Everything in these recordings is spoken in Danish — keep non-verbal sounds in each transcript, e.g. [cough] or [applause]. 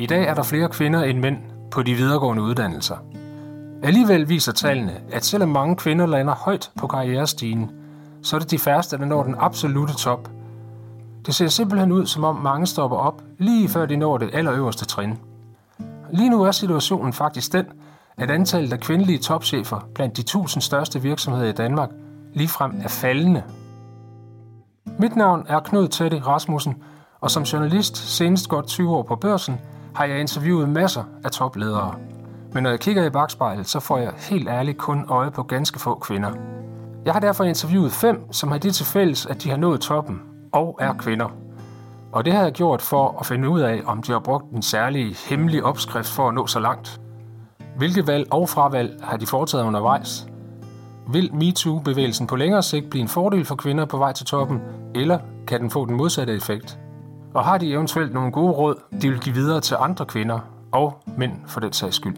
I dag er der flere kvinder end mænd på de videregående uddannelser. Alligevel viser tallene, at selvom mange kvinder lander højt på karrierestigen, så er det de færreste, der når den absolute top. Det ser simpelthen ud, som om mange stopper op, lige før de når det allerøverste trin. Lige nu er situationen faktisk den, at antallet af kvindelige topchefer blandt de 1000 største virksomheder i Danmark ligefrem er faldende. Mit navn er Knud Teddy Rasmussen, og som journalist senest godt 20 år på børsen, har jeg interviewet masser af topledere. Men når jeg kigger i bagspejlet, så får jeg helt ærligt kun øje på ganske få kvinder. Jeg har derfor interviewet fem, som har det til fælles, at de har nået toppen og er kvinder. Og det har jeg gjort for at finde ud af, om de har brugt en særlig hemmelig opskrift for at nå så langt. Hvilke valg og fravalg har de foretaget undervejs? Vil MeToo-bevægelsen på længere sigt blive en fordel for kvinder på vej til toppen, eller kan den få den modsatte effekt? Og har de eventuelt nogle gode råd, de vil give videre til andre kvinder og mænd for den sags skyld?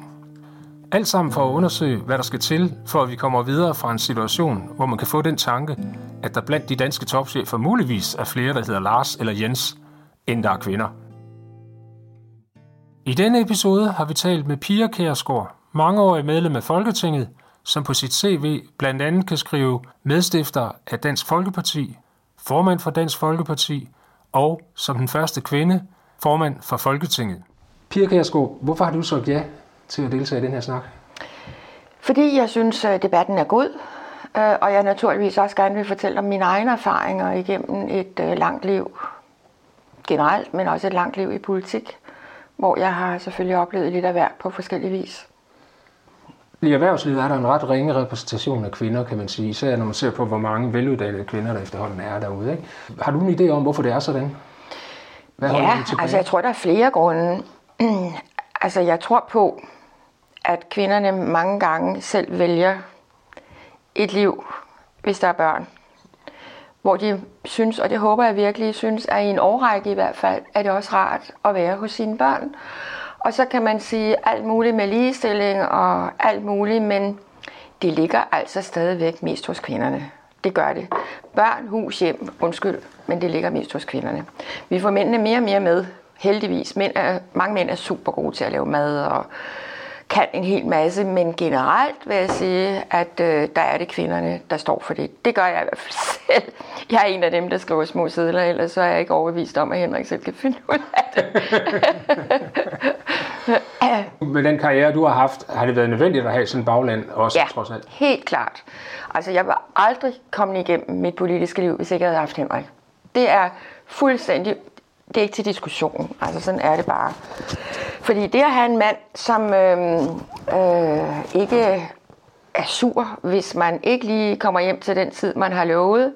Alt sammen for at undersøge, hvad der skal til, for at vi kommer videre fra en situation, hvor man kan få den tanke, at der blandt de danske topchefer muligvis er flere, der hedder Lars eller Jens, end der er kvinder. I denne episode har vi talt med Pia Kærsgaard, mangeårig medlem af Folketinget, som på sit CV blandt andet kan skrive medstifter af Dansk Folkeparti, formand for Dansk Folkeparti og som den første kvinde, formand for Folketinget. Pia Kærsgaard, hvorfor har du sagt ja til at deltage i den her snak? Fordi jeg synes, at debatten er god, øh, og jeg naturligvis også gerne vil fortælle om mine egne erfaringer igennem et øh, langt liv generelt, men også et langt liv i politik, hvor jeg har selvfølgelig oplevet lidt af hver på forskellige vis. I erhvervslivet er der en ret ringe repræsentation af kvinder, kan man sige, især når man ser på, hvor mange veluddannede kvinder, der efterhånden er derude. Ikke? Har du en idé om, hvorfor det er sådan? Hvad ja, altså jeg tror, der er flere grunde. [clears throat] altså jeg tror på, at kvinderne mange gange selv vælger et liv, hvis der er børn. Hvor de synes, og det håber jeg virkelig, synes, at i en årrække i hvert fald, er det også rart at være hos sine børn. Og så kan man sige alt muligt med ligestilling og alt muligt, men det ligger altså stadigvæk mest hos kvinderne. Det gør det. Børn, hus, hjem, undskyld, men det ligger mest hos kvinderne. Vi får mændene mere og mere med, heldigvis. Mænd er, mange mænd er super gode til at lave mad og kan en hel masse, men generelt vil jeg sige, at øh, der er det kvinderne, der står for det. Det gør jeg i hvert fald [laughs] selv. Jeg er en af dem, der skriver små sædler, ellers så er jeg ikke overbevist om, at Henrik selv kan finde ud af det. [laughs] Med den karriere, du har haft, har det været nødvendigt at have sådan en bagland også, ja, trods alt? helt klart. Altså, jeg var aldrig kommet igennem mit politiske liv, hvis jeg ikke havde haft Henrik. Det er fuldstændig det er ikke til diskussion. Altså sådan er det bare. Fordi det at have en mand, som øh, øh, ikke er sur, hvis man ikke lige kommer hjem til den tid, man har lovet.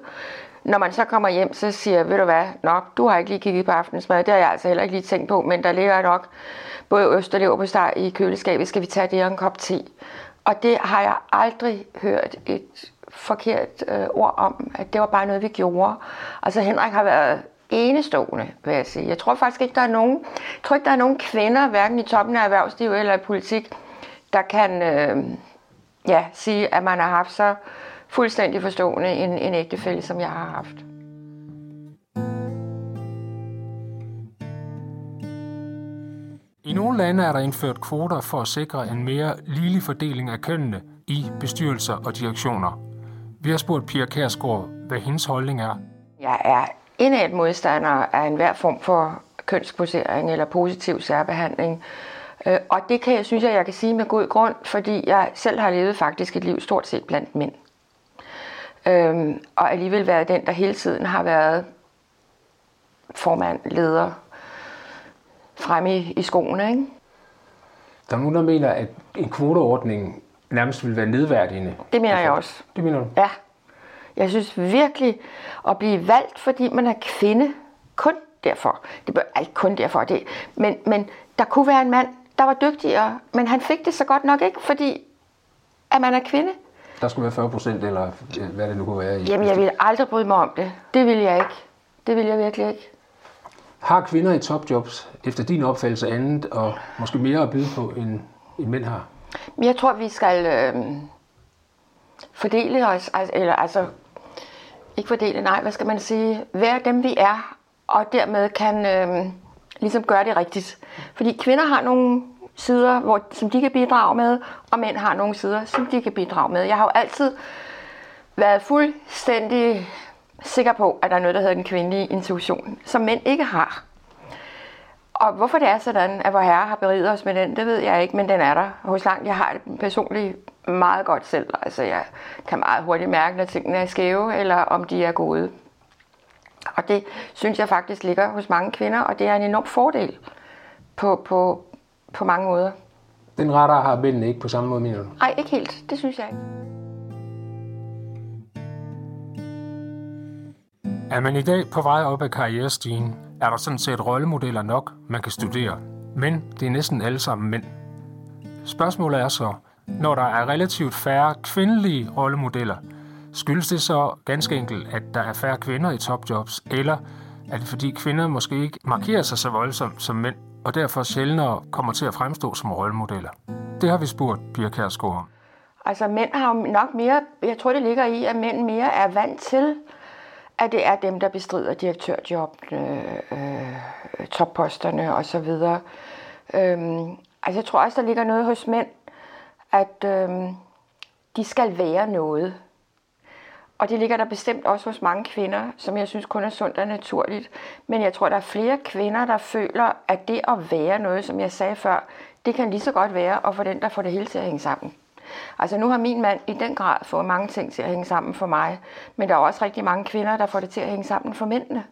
Når man så kommer hjem, så siger ved du hvad, nok, du har ikke lige kigget på aftensmad. Det har jeg altså heller ikke lige tænkt på, men der ligger nok både øst og lever på steg i køleskabet. Skal vi tage det og en kop te? Og det har jeg aldrig hørt et forkert øh, ord om, at det var bare noget, vi gjorde. Altså Henrik har været enestående, vil jeg sige. Jeg tror faktisk ikke, der er nogen, jeg tror ikke, der er nogen kvinder, hverken i toppen af erhvervsliv eller i politik, der kan øh, ja, sige, at man har haft så fuldstændig forstående en, en ægtefælde, som jeg har haft. I nogle lande er der indført kvoter for at sikre en mere ligelig fordeling af kønnene i bestyrelser og direktioner. Vi har spurgt Pia Kærsgaard, hvad hendes holdning er. Jeg er indad modstander af enhver form for kønskvotering eller positiv særbehandling. Øh, og det kan jeg synes jeg, jeg kan sige med god grund, fordi jeg selv har levet faktisk et liv stort set blandt mænd. Øhm, og alligevel været den, der hele tiden har været formand, leder, fremme i, i skoene. Ikke? Der er nogen, der mener, at en kvoteordning nærmest vil være nedværdigende. Det mener jeg også. Det mener du? Ja. Jeg synes virkelig, at blive valgt, fordi man er kvinde, kun derfor. Det bør ikke kun derfor, det, men, men der kunne være en mand, der var dygtigere, men han fik det så godt nok ikke, fordi at man er kvinde. Der skulle være 40 procent, eller hvad det nu kunne være. I Jamen, jeg ville aldrig bryde mig om det. Det vil jeg ikke. Det vil jeg virkelig ikke. Har kvinder i topjobs efter din opfattelse andet, og måske mere at byde på, end, end mænd har? Jeg tror, vi skal øh, fordele os, altså, eller altså ikke fordele, nej, hvad skal man sige, være dem vi er, og dermed kan øh, ligesom gøre det rigtigt. Fordi kvinder har nogle sider, hvor, som de kan bidrage med, og mænd har nogle sider, som de kan bidrage med. Jeg har jo altid været fuldstændig sikker på, at der er noget, der hedder den kvindelige intuition, som mænd ikke har. Og hvorfor det er sådan, at vor herre har beriget os med den, det ved jeg ikke, men den er der hos langt. Jeg har det personligt meget godt selv. Altså, jeg kan meget hurtigt mærke, når tingene er skæve, eller om de er gode. Og det synes jeg faktisk ligger hos mange kvinder, og det er en enorm fordel på, på, på mange måder. Den radar har mændene ikke på samme måde, mener du? Nej, ikke helt. Det synes jeg ikke. Er man i dag på vej op ad karrierestigen, er der sådan set rollemodeller nok, man kan studere. Men det er næsten alle sammen mænd. Spørgsmålet er så, når der er relativt færre kvindelige rollemodeller, skyldes det så ganske enkelt, at der er færre kvinder i topjobs, eller er det fordi kvinder måske ikke markerer sig så voldsomt som mænd, og derfor sjældnere kommer til at fremstå som rollemodeller? Det har vi spurgt Pia Kærsgaard om. Altså mænd har jo nok mere, jeg tror det ligger i, at mænd mere er vant til at det er dem, der bestrider direktørjobbene, øh, øh, topposterne osv. Øhm, altså jeg tror også, der ligger noget hos mænd, at øhm, de skal være noget. Og det ligger der bestemt også hos mange kvinder, som jeg synes kun er sundt og naturligt. Men jeg tror, der er flere kvinder, der føler, at det at være noget, som jeg sagde før, det kan lige så godt være at få den, der får det hele til at hænge sammen. Altså nu har min mand i den grad fået mange ting til at hænge sammen for mig, men der er også rigtig mange kvinder, der får det til at hænge sammen for mændene.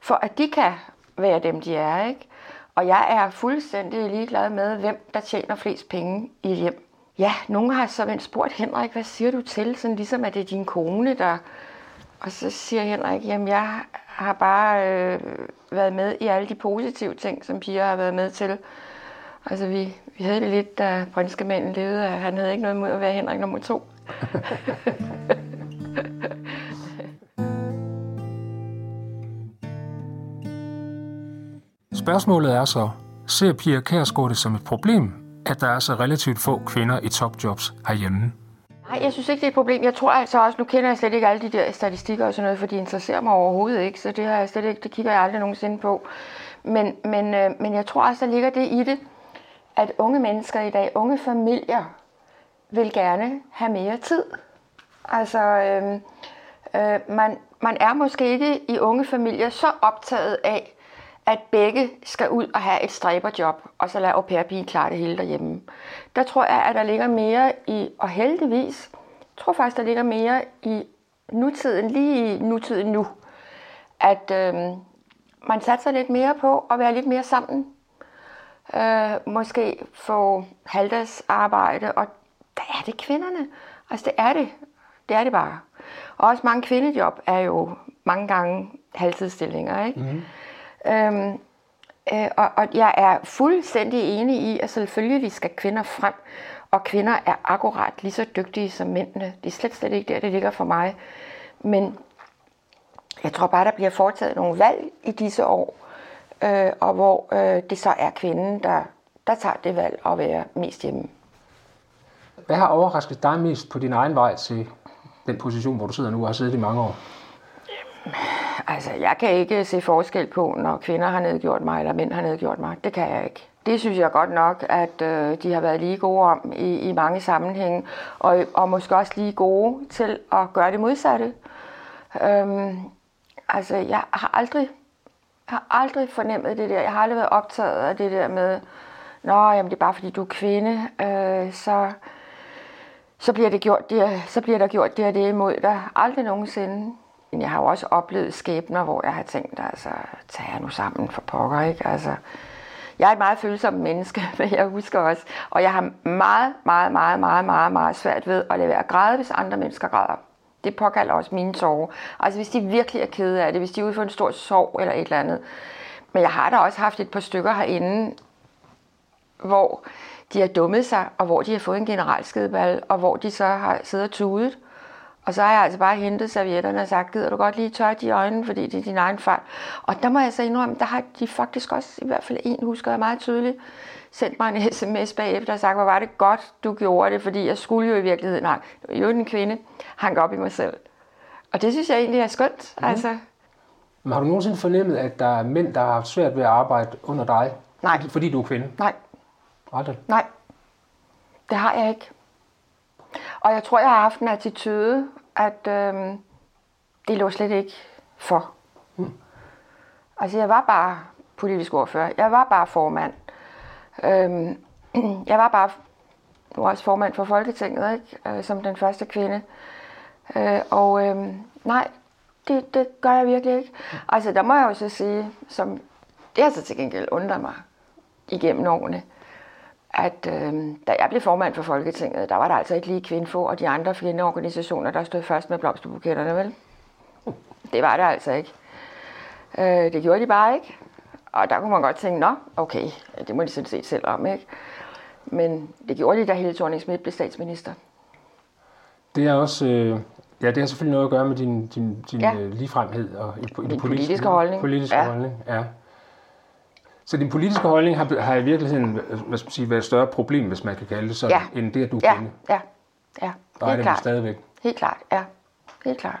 For at de kan være dem, de er, ikke? Og jeg er fuldstændig ligeglad med, hvem der tjener flest penge i et hjem. Ja, nogen har så spurgt Henrik, hvad siger du til? Sådan ligesom, at det er din kone, der... Og så siger Henrik, jamen jeg har bare øh, været med i alle de positive ting, som piger har været med til. Altså, vi, vi havde det lidt, da manden levede, at han havde ikke noget mod at være Henrik nummer to. [laughs] Spørgsmålet er så, ser Pia Kærsgaard det som et problem, at der er så relativt få kvinder i topjobs herhjemme? Nej, jeg synes ikke, det er et problem. Jeg tror altså også, nu kender jeg slet ikke alle de der statistikker og sådan noget, for de interesserer mig overhovedet ikke, så det, har jeg slet ikke, det kigger jeg aldrig nogensinde på. Men, men, øh, men jeg tror også, der ligger det i det, at unge mennesker i dag, unge familier, vil gerne have mere tid. Altså, øh, øh, man, man er måske ikke i unge familier så optaget af, at begge skal ud og have et stræberjob, og så lade au pair klare det hele derhjemme. Der tror jeg, at der ligger mere i, og heldigvis, jeg tror faktisk, der ligger mere i nutiden, lige i nutiden nu, at øh, man satser lidt mere på at være lidt mere sammen øh, måske få halvdagsarbejde, og der er det kvinderne. Altså det er det. Det er det bare. Og også mange kvindejob er jo mange gange halvtidsstillinger, ikke? Mm. Øhm, øh, og, og jeg er fuldstændig enig i, at selvfølgelig skal kvinder frem, og kvinder er akkurat lige så dygtige som mændene. Det er slet, slet ikke der, det ligger for mig. Men jeg tror bare, der bliver foretaget nogle valg i disse år, øh, og hvor øh, det så er kvinden, der, der tager det valg at være mest hjemme. Hvad har overrasket dig mest på din egen vej til den position, hvor du sidder nu og har siddet i mange år? Altså, jeg kan ikke se forskel på, når kvinder har nedgjort mig, eller mænd har nedgjort mig. Det kan jeg ikke. Det synes jeg godt nok, at øh, de har været lige gode om i, i mange sammenhænge, og, og måske også lige gode til at gøre det modsatte. Øhm, altså, jeg har aldrig jeg har aldrig fornemmet det der. Jeg har aldrig været optaget af det der med, Nå, jamen det er bare fordi du er kvinde, øh, så, så, bliver det gjort det, så bliver der gjort det og det imod dig. Aldrig nogensinde. Men jeg har jo også oplevet skæbner, hvor jeg har tænkt, altså, tager jeg nu sammen for pokker, ikke? Altså, jeg er et meget følsomt menneske, [laughs] men jeg husker også, og jeg har meget, meget, meget, meget, meget, meget svært ved at lade være at græde, hvis andre mennesker græder det påkalder også mine sorger. Altså hvis de virkelig er kede af det, hvis de er ude for en stor sorg eller et eller andet. Men jeg har da også haft et par stykker herinde, hvor de har dummet sig, og hvor de har fået en generalskedeball, og hvor de så har siddet og tudet. Og så har jeg altså bare hentet servietterne og sagt, gider du godt lige tørre de øjne, fordi det er din egen fejl. Og der må jeg så indrømme, der har de faktisk også, i hvert fald en husker jeg meget tydeligt, sendt mig en [laughs] sms bagefter og sagt, hvor var det godt, du gjorde det, fordi jeg skulle jo i virkeligheden, nej, jo en kvinde, hanke op i mig selv. Og det synes jeg egentlig er skønt. Mm. Altså. Men har du nogensinde fornemmet, at der er mænd, der har haft svært ved at arbejde under dig? Nej. Fordi, du er kvinde? Nej, Aldrig. nej. Det har jeg ikke. Og jeg tror, jeg har haft en attitude, at øhm, det lå slet ikke for. Altså, jeg var bare politisk ordfører. Jeg var bare formand. Øhm, [clears throat] jeg var bare nu også formand for Folketinget, ikke? Øh, som den første kvinde. Øh, og øh, nej, det, det gør jeg virkelig ikke. Altså, der må jeg jo så sige, som det har så til gengæld undret mig igennem årene, at øh, da jeg blev formand for Folketinget, der var der altså ikke lige Kvindfo og de andre kvindeorganisationer, der stod først med blomsterbuketterne, vel? Det var det altså ikke. Øh, det gjorde de bare ikke. Og der kunne man godt tænke, nå, okay, det må de sådan set selv om, ikke? Men det gjorde de, da Helle thorning Schmidt blev statsminister. Det er også... Øh, ja, det har selvfølgelig noget at gøre med din, din, din Ja. ja. øh, ligefremhed og i, i Min politiske holdning. Politiske Ja. holdning, ja. Så din politiske holdning har, har i virkeligheden hvad skal man sige, været et større problem, hvis man kan kalde det sådan, Ja. end det, at du Ja, kvinde. ja, ja. Og er Helt det klart. stadigvæk. Helt klart, ja. Helt klart.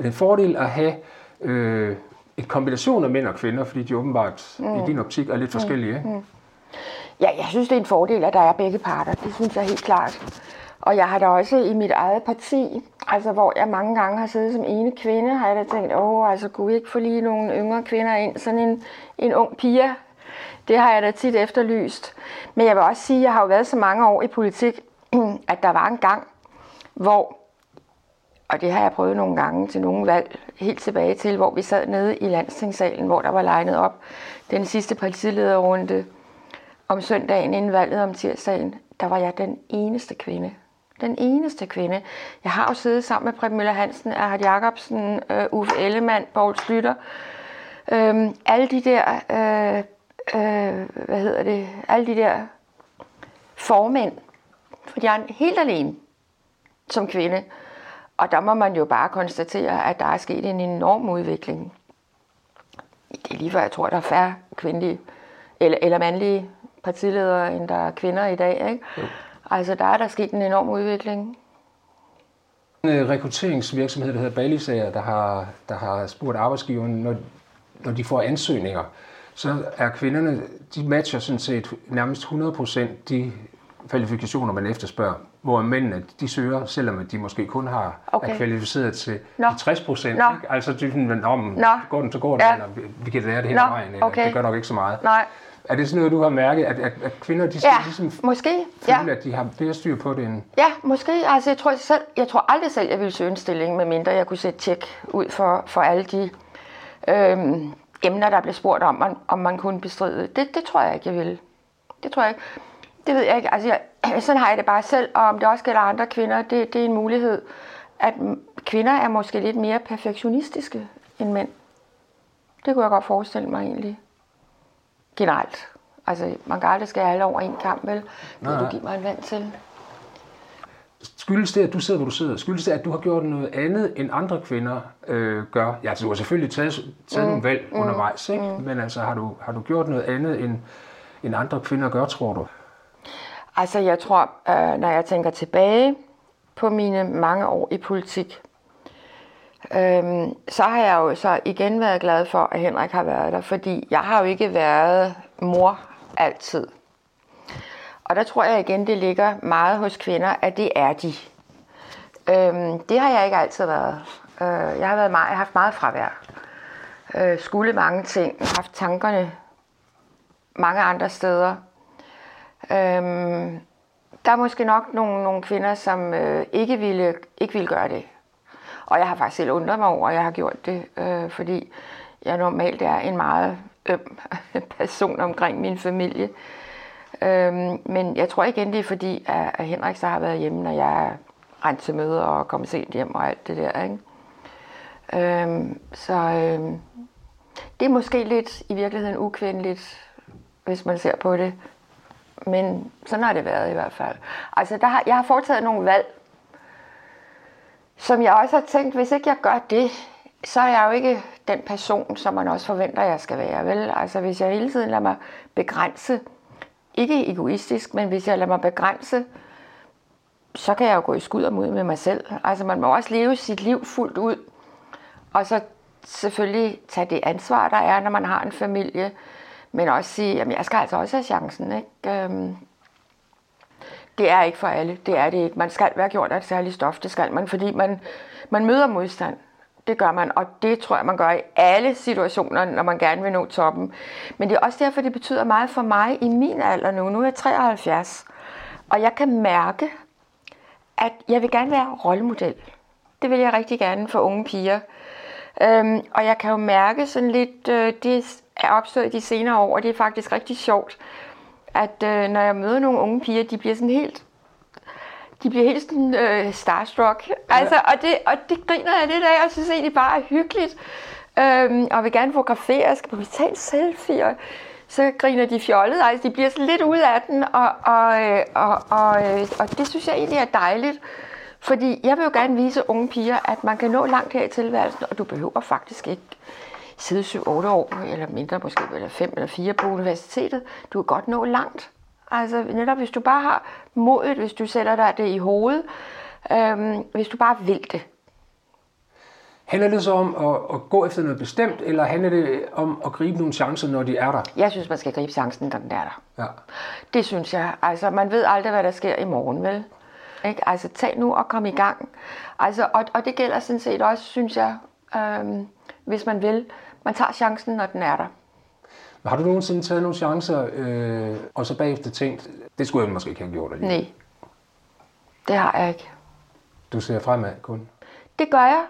Er det en fordel at have øh, et kombination af mænd og kvinder, fordi de åbenbart mm. i din optik er lidt forskellige, ikke? Ja, jeg synes, det er en fordel, at der er begge parter. Det synes jeg helt klart. Og jeg har da også i mit eget parti, altså hvor jeg mange gange har siddet som ene kvinde, har jeg da tænkt, åh, altså kunne vi ikke få lige nogle yngre kvinder ind, sådan en, en ung pige. Det har jeg da tit efterlyst. Men jeg vil også sige, at jeg har jo været så mange år i politik, [clears throat] at der var en gang, hvor, og det har jeg prøvet nogle gange til nogle valg, helt tilbage til, hvor vi sad nede i landstingssalen, hvor der var legnet op den sidste partilederrunde, om søndagen inden valget om tirsdagen, der var jeg den eneste kvinde. Den eneste kvinde. Jeg har jo siddet sammen med Preben Møller Hansen, Erhard Jacobsen, øh, Uffe Ellemann, Poul Slytter. Øhm, alle de der, øh, øh, hvad hedder det, alle de der formænd. For jeg er helt alene som kvinde. Og der må man jo bare konstatere, at der er sket en enorm udvikling. Det er lige før, jeg tror, der er færre kvindelige eller, eller mandlige partiledere, end der er kvinder i dag. Ikke? Altså, der er der sket en enorm udvikling. En øh, rekrutteringsvirksomhed, der hedder Balisager, der har, der har spurgt arbejdsgiveren, når, når de får ansøgninger, så er kvinderne, de matcher sådan set nærmest 100% de kvalifikationer, man efterspørger, hvor mændene, de søger, selvom de måske kun har Okay. er kvalificeret til Nå. de 60 procent. Nå. Altså, det er sådan, om, Nå. går den, så går den, Ja. eller vi- kan lære det hele Nå, vejen, eller okay. det gør nok ikke så meget. Nej. Er det sådan noget, du har mærket, at, at, at kvinder, de skal Ja, ligesom måske. Ja. føle, at de har bedre styr på det end... Ja, måske. Altså, jeg tror, selv, jeg tror aldrig selv, jeg ville søge en stilling, medmindre jeg kunne sætte tjek ud for, for alle de øhm, emner, der blev spurgt om, om, om man kunne bestride. Det, det tror jeg ikke, jeg ville. Det tror jeg ikke. Det ved jeg ikke. Altså, jeg, [clears throat] sådan har jeg det bare selv, og om det også gælder andre kvinder, det, det er en mulighed, at kvinder er måske lidt mere perfektionistiske end mænd. Det kunne jeg godt forestille mig egentlig. Generelt. Altså, man kan aldrig skære alle over en kamp, vel? Nej, du give mig en vand til? Skyldes det, at du sidder, hvor du sidder? Skyldes det, at du har gjort noget andet, end andre kvinder øh, gør? Ja, altså, du har selvfølgelig taget, taget mm. nogle valg mm. undervejs, ikke? Mm. men altså, har du, har du gjort noget andet, end, end andre kvinder gør, tror du? Altså, jeg tror, øh, når jeg tænker tilbage på mine mange år i politik, øh, så har jeg jo så igen været glad for, at Henrik har været der, fordi jeg har jo ikke været mor altid. Og der tror jeg igen, det ligger meget hos kvinder, at det er de. Øhm, det har jeg ikke altid været. Øh, jeg har været meget, jeg har haft meget fravær. Øh, skulle mange ting, haft tankerne mange andre steder. Øhm, der er måske nok nogle, nogle kvinder, som øh, ikke, ville, ikke ville gøre det. Og jeg har faktisk selv undret mig over, at jeg har gjort det, øh, fordi jeg normalt er en meget øm [laughs] person omkring min familie. Øhm, men jeg tror igen, det er fordi, at, at Henrik så har været hjemme, når jeg er rent til møder og kommet sent hjem og alt det der. Ikke? Øhm, så øhm, det er måske lidt i virkeligheden ukvindeligt, hvis man ser på det. Men sådan har det været i hvert fald. Altså, der har, jeg har foretaget nogle valg, som jeg også har tænkt, hvis ikke jeg gør det, så er jeg jo ikke den person, som man også forventer, jeg skal være. Vel? Altså, hvis jeg hele tiden lader mig begrænse, ikke egoistisk, men hvis jeg lader mig begrænse, så kan jeg jo gå i skud og mod med mig selv. Altså, man må også leve sit liv fuldt ud, og så selvfølgelig tage det ansvar, der er, når man har en familie, men også sige, at jeg skal altså også have chancen. Ikke? Øhm, det er ikke for alle, det er det ikke. Man skal være gjort af et særligt stof, det skal man, fordi man, man møder modstand. Det gør man, og det tror jeg, man gør i alle situationer, når man gerne vil nå toppen. Men det er også derfor, det betyder meget for mig i min alder nu. Nu er jeg 73, og jeg kan mærke, at jeg vil gerne være rollemodel. Det vil jeg rigtig gerne for unge piger. Øhm, og jeg kan jo mærke sådan lidt, øh, det er opstået de senere år, og det er faktisk rigtig sjovt, at øh, når jeg møder nogle unge piger, de bliver sådan helt de bliver helt sådan øh, starstruck. Ja. Altså, og, det, og det griner jeg lidt af, og synes egentlig bare er hyggeligt. Øhm, og vil gerne fotografere, skal på tage selfie, og så griner de fjollet. Altså, de bliver sådan lidt ud af den, og, og, øh, og, og, øh, og det synes jeg egentlig er dejligt. Fordi jeg vil jo gerne vise unge piger, at man kan nå langt her i tilværelsen, og du behøver faktisk ikke sidde 7-8 år, eller mindre måske, eller 5 eller 4 på universitetet. Du kan godt nå langt. Altså netop hvis du bare har modet, hvis du sætter dig det i hovedet, øhm, hvis du bare vil det. Handler det så om at, at gå efter noget bestemt, eller handler det om at gribe nogle chancer, når de er der? Jeg synes, man skal gribe chancen, når den er der. Ja. Det synes jeg. Altså, man ved aldrig, hvad der sker i morgen, vel? Ikke? Altså, tag nu og kom i gang. Altså, og, og det gælder sådan set også, synes jeg, øhm, hvis man vil. Man tager chancen, når den er der. Har du nogensinde taget nogle chancer, øh, og så bagefter tænkt, det skulle jeg måske ikke have gjort alligevel? Nej, det har jeg ikke. Du ser fremad kun? Det gør jeg.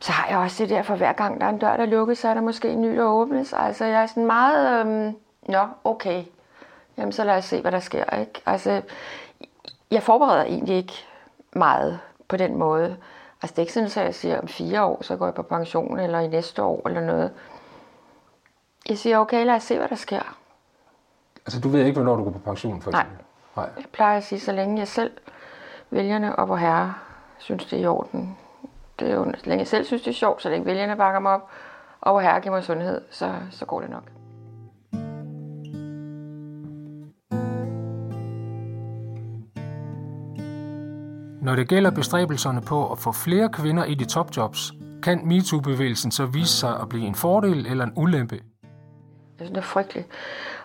Så har jeg også det der, for hver gang der er en dør, der lukkes, så er der måske en ny, der åbnes. Altså, jeg er sådan meget, øhm, nå, okay. Jamen, så lad os se, hvad der sker, ikke? Altså, jeg forbereder egentlig ikke meget på den måde. Altså, det er ikke sådan, at jeg siger, om fire år, så går jeg på pension, eller i næste år, eller noget. Jeg siger, okay, lad os se, hvad der sker. Altså, du ved ikke, hvornår du går på pension, for eksempel? Nej. Nej. Jeg plejer at sige, så længe jeg selv, vælgerne og vor herre, synes, det er i orden. Det er jo, så længe jeg selv synes, det er sjovt, så længe vælgerne bakker mig op, og vor herre giver mig sundhed, så, så går det nok. Når det gælder bestræbelserne på at få flere kvinder i de topjobs, kan MeToo-bevægelsen så vise sig at blive en fordel eller en ulempe? Jeg synes, det er frygteligt.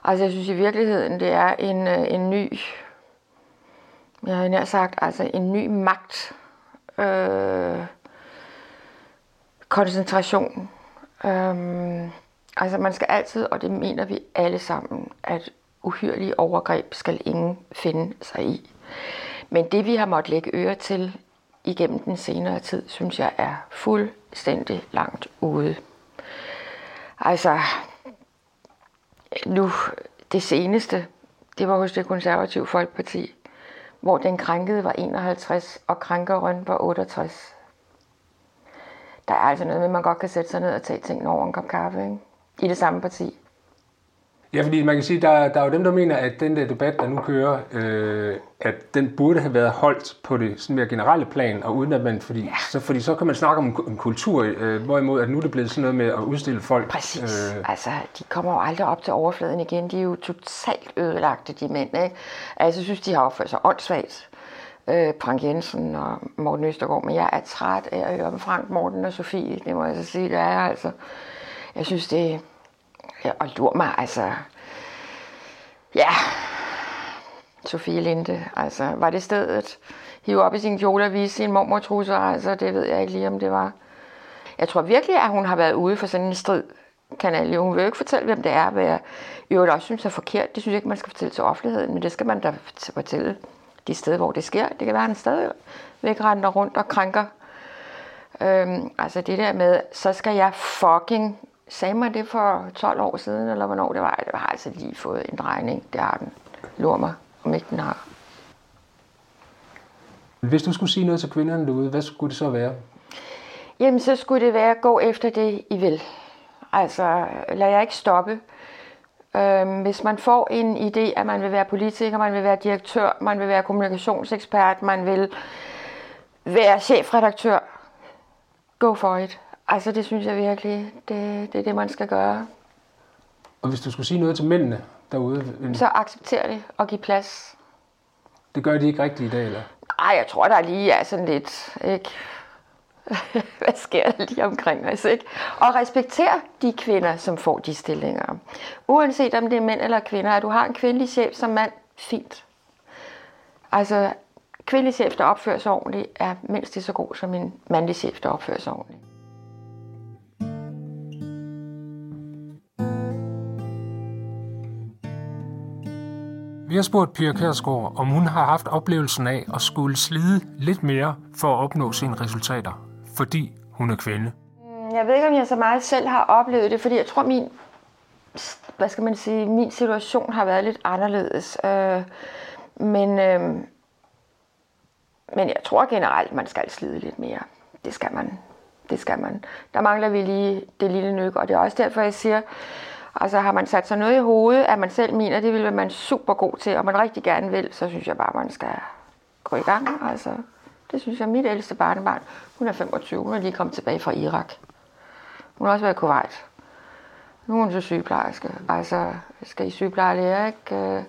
Altså, jeg synes i virkeligheden, det er en, øh, en ny, jeg har nær sagt, altså en ny magt, øh, koncentration. Øh, altså, man skal altid, og det mener vi alle sammen, at uhyrlige overgreb skal ingen finde sig i. Men det, vi har måttet lægge øre til igennem den senere tid, synes jeg er fuldstændig langt ude. Altså, nu det seneste, det var hos det konservative Folkeparti, hvor den krænkede var 51, og krænkeren var 68. Der er altså noget med, at man godt kan sætte sig ned og tage tingene over en kop kaffe, ikke? I det samme parti. Ja, fordi man kan sige, der, der er jo dem, der mener, at den der debat, der nu kører, øh, at den burde have været holdt på det sådan mere generelle plan, og uden at man, fordi, ja. så, fordi så kan man snakke om en, kultur, øh, hvorimod at nu er det blevet sådan noget med at udstille folk. Præcis. Øh. Altså, de kommer jo aldrig op til overfladen igen. De er jo totalt ødelagte, de mænd. Ikke? Altså, jeg synes, de har opført sig åndssvagt. Øh, Frank Jensen og Morten Østergaard, men jeg er træt af at høre om Frank, Morten og Sofie. Det må jeg så sige, det er jeg altså. Jeg synes, det Ja, og lur mig, altså... Ja, Sofie Linde, altså, var det stedet? Hive op i sin kjole og vise sin mormortrusser, altså, det ved jeg ikke lige, om det var. Jeg tror virkelig, at hun har været ude for sådan en strid kanal. Hun vil jo ikke fortælle, hvem det er, hvad jeg i øvrigt også synes er forkert. Det synes jeg ikke, man skal fortælle til offentligheden, men det skal man da fortælle de steder, hvor det sker. Det kan være, at han stadigvæk render rundt og krænker. Øhm, altså det der med, så skal jeg fucking Sagde mig det for 12 år siden, eller hvornår det var? Det har altså lige fået en drejning. Det har den. Lur mig, om ikke den har. Hvis du skulle sige noget til kvinderne derude, hvad skulle det så være? Jamen, så skulle det være at gå efter det, I vil. Altså, lad jeg ikke stoppe. Øhm, hvis man får en idé, at man vil være politiker, man vil være direktør, man vil være kommunikationsekspert, man vil være chefredaktør, go for it. Altså, det synes jeg virkelig, det, det er det, man skal gøre. Og hvis du skulle sige noget til mændene derude? En... Så accepter det og giv plads. Det gør de ikke rigtigt i dag, eller? Nej, jeg tror, der lige er sådan lidt, ikke? [laughs] Hvad sker der lige omkring os, ikke? Og respekter de kvinder, som får de stillinger. Uanset om det er mænd eller kvinder, at du har en kvindelig chef som mand, fint. Altså, kvindelig chef, der opfører sig ordentligt, er mindst lige så god som en mandlig chef, der opfører sig ordentligt. Vi har spurgt Pia Kærsgaard, om hun har haft oplevelsen af at skulle slide lidt mere for at opnå sine resultater, fordi hun er kvinde. Mm, jeg ved ikke, om jeg så meget selv har oplevet det, fordi jeg tror, min, hvad skal man sige, min situation har været lidt anderledes. Øh, men, øh, men jeg tror generelt, man skal slide lidt mere. Det skal man. Det skal man. Der mangler vi lige det lille nyk, og det er også derfor, jeg siger, Altså har man sat sig noget i hovedet, at man selv mener, det vil man super god til, og man rigtig gerne vil, så synes jeg bare, man skal gå i gang. Altså, det synes jeg, mit ældste barnebarn, hun er 25, hun er lige kommet tilbage fra Irak. Hun har også været i Kuwait. Nu er hun så sygeplejerske. Altså, skal I sygeplejelære, ikke? Øh,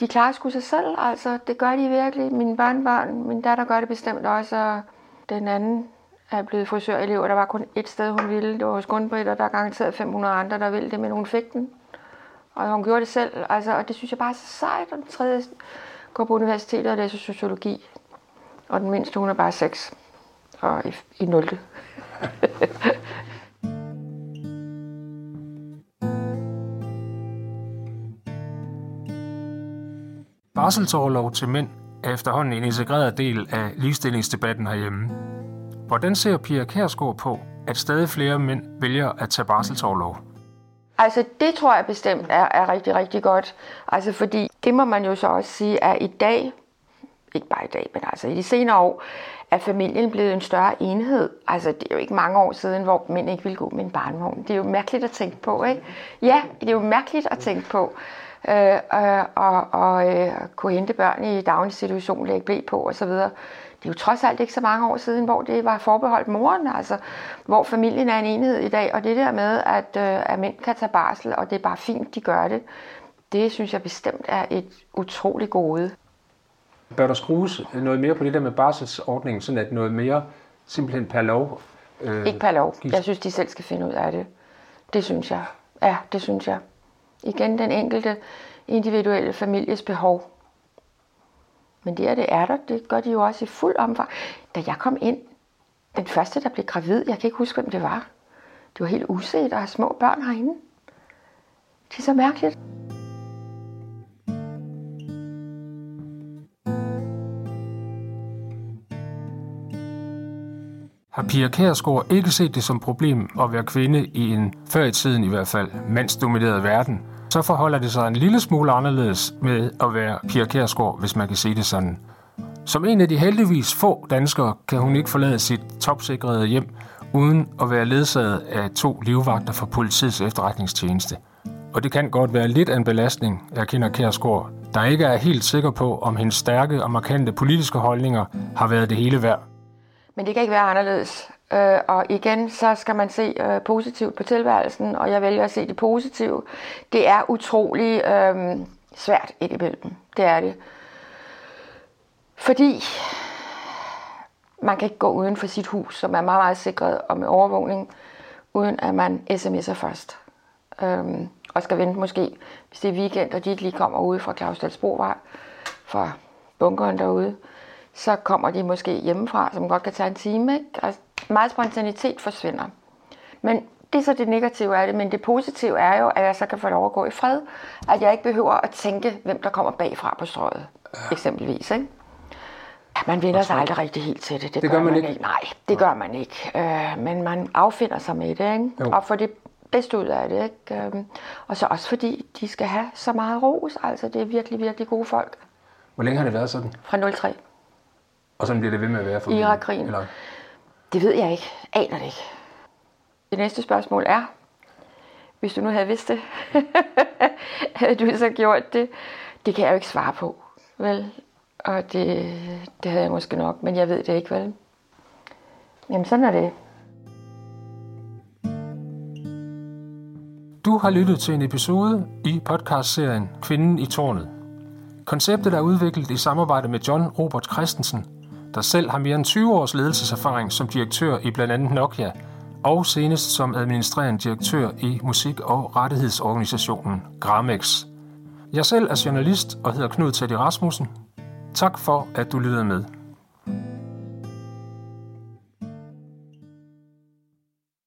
de klarer sgu sig selv, altså. Det gør de virkelig. Min barnbarn, min datter gør det bestemt også, og den anden er blevet frisørelev, og der var kun et sted, hun ville. Det var hos Grundbrit, og der er garanteret 500 andre, der ville det, men hun fik den. Og hun gjorde det selv, altså, og det synes jeg bare er så sejt. Og den tredje går på universitetet og læser sociologi. Og den mindste, hun er bare 6 og i, i 0. Barselsårlov til mænd er efterhånden en integreret del af ligestillingsdebatten herhjemme. Hvordan ser Pia Kærsgaard på, at stadig flere mænd vælger at tage barselsårlov? Altså det tror jeg bestemt er, er rigtig, rigtig godt. Altså fordi det må man jo så også sige, at i dag, ikke bare i dag, men altså i de senere år, er familien blevet en større enhed. Altså det er jo ikke mange år siden, hvor mænd ikke ville gå med en barnevogn. Det er jo mærkeligt at tænke på, ikke? Ja, det er jo mærkeligt at tænke på. Øh, øh, og og øh, kunne hente børn i daginstitution, lægge blæ på osv det er jo trods alt ikke så mange år siden, hvor det var forbeholdt moren, altså hvor familien er en enhed i dag, og det der med, at, øh, at mænd kan tage barsel, og det er bare fint, de gør det, det synes jeg bestemt er et utroligt gode. Bør der skrues noget mere på det der med barselsordningen, sådan at noget mere simpelthen per lov? Øh, ikke per lov. Jeg synes, de selv skal finde ud af det. Det synes jeg. Ja, det synes jeg. Igen den enkelte individuelle families behov. Men det er det er der. Det gør de jo også i fuld omfang. Da jeg kom ind, den første, der blev gravid, jeg kan ikke huske, hvem det var. Det var helt uset at have små børn herinde. Det er så mærkeligt. Har Pia Kærsgaard ikke set det som problem at være kvinde i en, før i tiden i hvert fald, mandsdomineret verden, så forholder det sig en lille smule anderledes med at være Pia Kærsgaard, hvis man kan sige det sådan. Som en af de heldigvis få danskere kan hun ikke forlade sit topsikrede hjem, uden at være ledsaget af to livvagter fra politiets efterretningstjeneste. Og det kan godt være lidt af en belastning, erkender Kærsgaard, der ikke er helt sikker på, om hendes stærke og markante politiske holdninger har været det hele værd. Men det kan ikke være anderledes. Øh, og igen, så skal man se øh, positivt på tilværelsen, og jeg vælger at se det positive. Det er utrolig øh, svært indimellem. Det er det. Fordi man kan ikke gå uden for sit hus, som er meget, meget sikret og med overvågning, uden at man sms'er først. Øhm, og skal vente måske, hvis det er weekend, og de ikke lige kommer ude fra Clausdalsbrovej, fra bunkeren derude, så kommer de måske hjemmefra, som godt kan tage en time. Ikke? Altså, meget spontanitet forsvinder. Men det er så det negative af det, men det positive er jo, at jeg så kan få lov at gå i fred. At jeg ikke behøver at tænke, hvem der kommer bagfra på strøget, eksempelvis. Ikke? Man vender sig aldrig rigtig helt til det. Det, det gør, gør man ikke? ikke. Nej, det gør man ikke. Øh, men man affinder sig med det, ikke? Jo. og får det bedste ud af det. Ikke? Øh, og så også fordi, de skal have så meget ros. Altså, det er virkelig, virkelig gode folk. Hvor længe har det været sådan? Fra 03. Og sådan bliver det ved med at være for Irak-krigen. Eller? Det ved jeg ikke. Aner det ikke. Det næste spørgsmål er, hvis du nu havde vidst det, [laughs] havde du så gjort det? Det kan jeg jo ikke svare på, vel? Og det, det havde jeg måske nok, men jeg ved det ikke, vel? Jamen, sådan er det. Du har lyttet til en episode i podcastserien Kvinden i tårnet. Konceptet er udviklet i samarbejde med John Robert Christensen, der selv har mere end 20 års ledelseserfaring som direktør i blandt andet Nokia, og senest som administrerende direktør i musik- og rettighedsorganisationen Gramex. Jeg selv er journalist og hedder Knud Teddy Rasmussen. Tak for, at du lyttede med.